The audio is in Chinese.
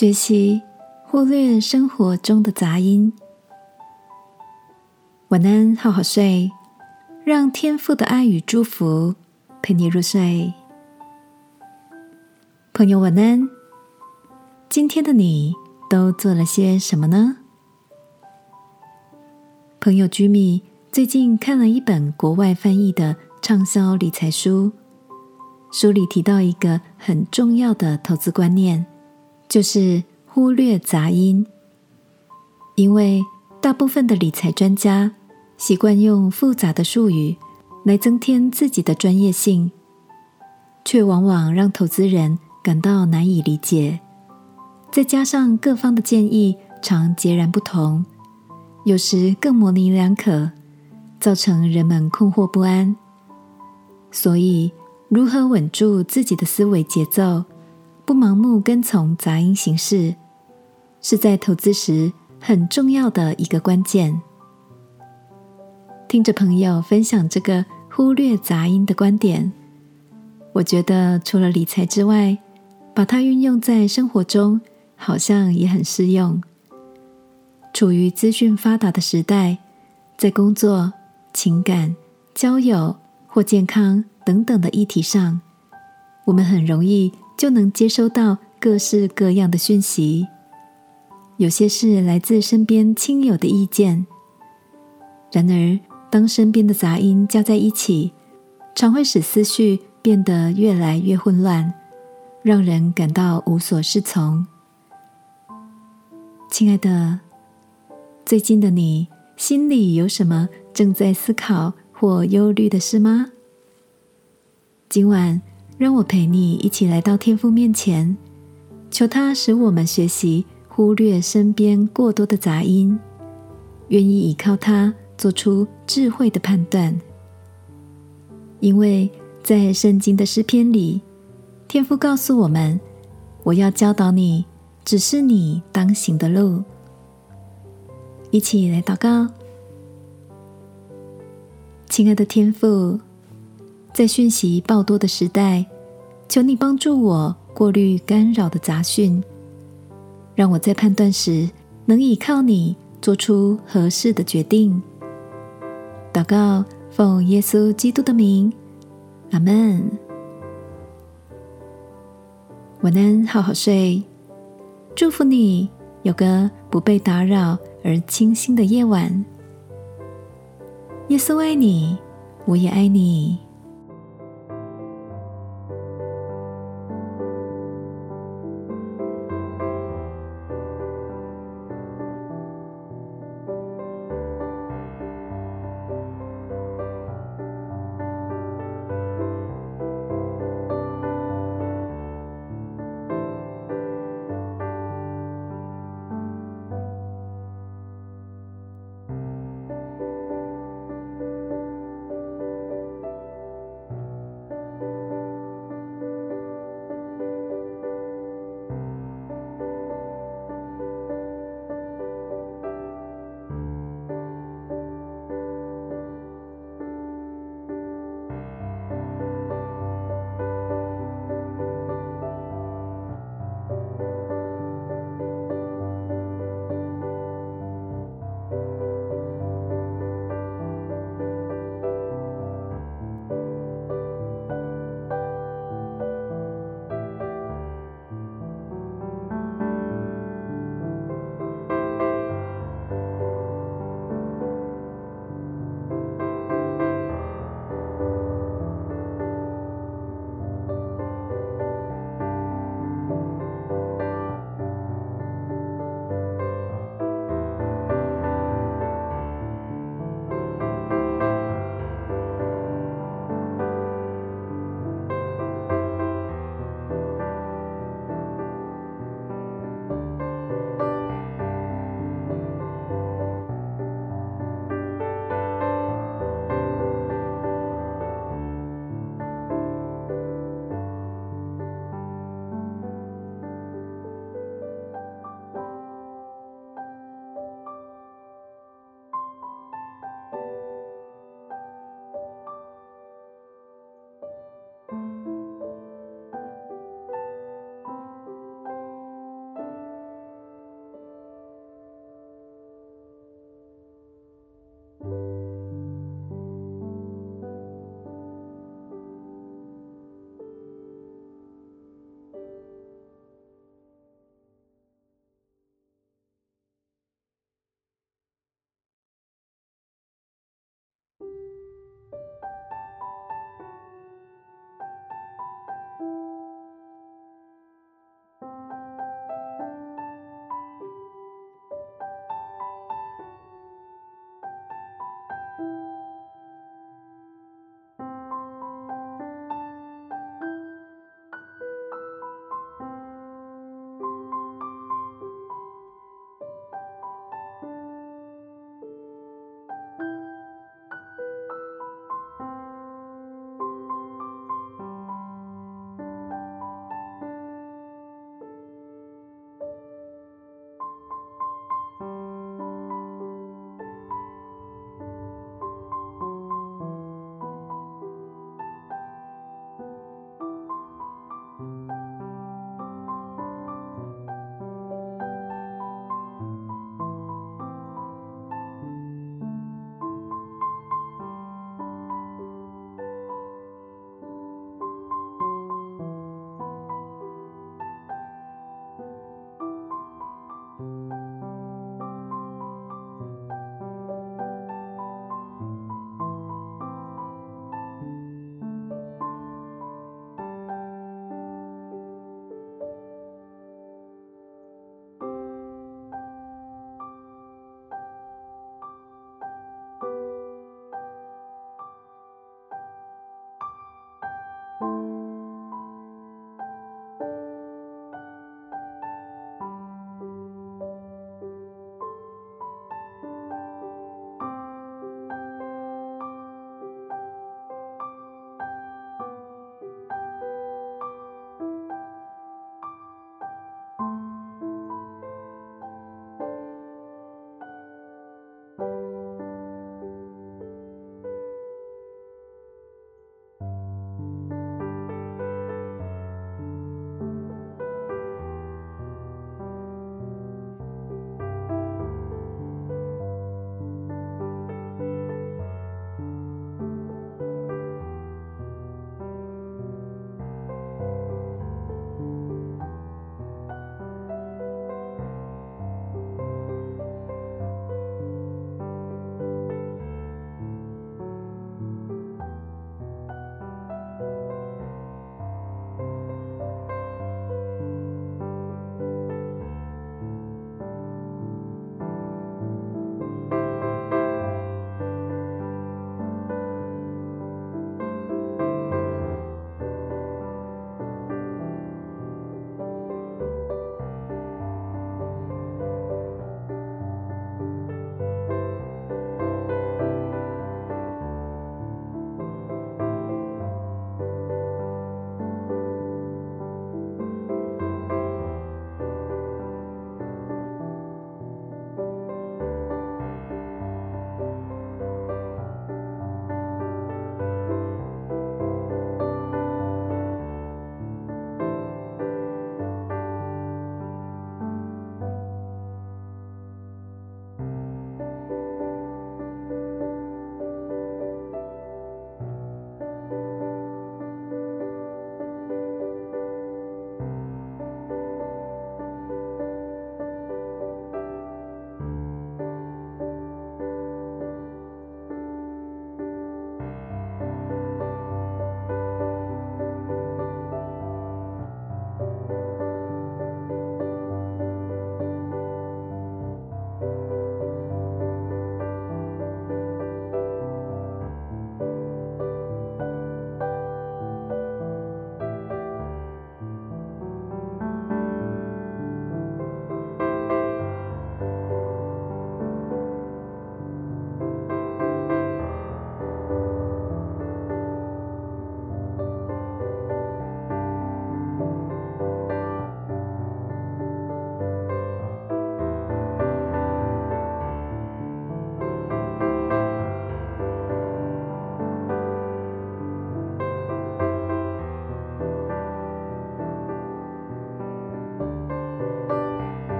学习忽略生活中的杂音。晚安，好好睡，让天赋的爱与祝福陪你入睡。朋友，晚安。今天的你都做了些什么呢？朋友居米最近看了一本国外翻译的畅销理财书，书里提到一个很重要的投资观念。就是忽略杂音，因为大部分的理财专家习惯用复杂的术语来增添自己的专业性，却往往让投资人感到难以理解。再加上各方的建议常截然不同，有时更模棱两可，造成人们困惑不安。所以，如何稳住自己的思维节奏？不盲目跟从杂音形式，是在投资时很重要的一个关键。听着朋友分享这个忽略杂音的观点，我觉得除了理财之外，把它运用在生活中，好像也很适用。处于资讯发达的时代，在工作、情感、交友或健康等等的议题上，我们很容易。就能接收到各式各样的讯息，有些是来自身边亲友的意见。然而，当身边的杂音加在一起，常会使思绪变得越来越混乱，让人感到无所适从。亲爱的，最近的你心里有什么正在思考或忧虑的事吗？今晚。让我陪你一起来到天父面前，求他使我们学习忽略身边过多的杂音，愿意依靠他做出智慧的判断。因为在圣经的诗篇里，天父告诉我们：“我要教导你，只是你当行的路。”一起来祷告，亲爱的天父。在讯息爆多的时代，求你帮助我过滤干扰的杂讯，让我在判断时能依靠你做出合适的决定。祷告，奉耶稣基督的名，阿门。晚安，好好睡。祝福你有个不被打扰而清新的夜晚。耶稣爱你，我也爱你。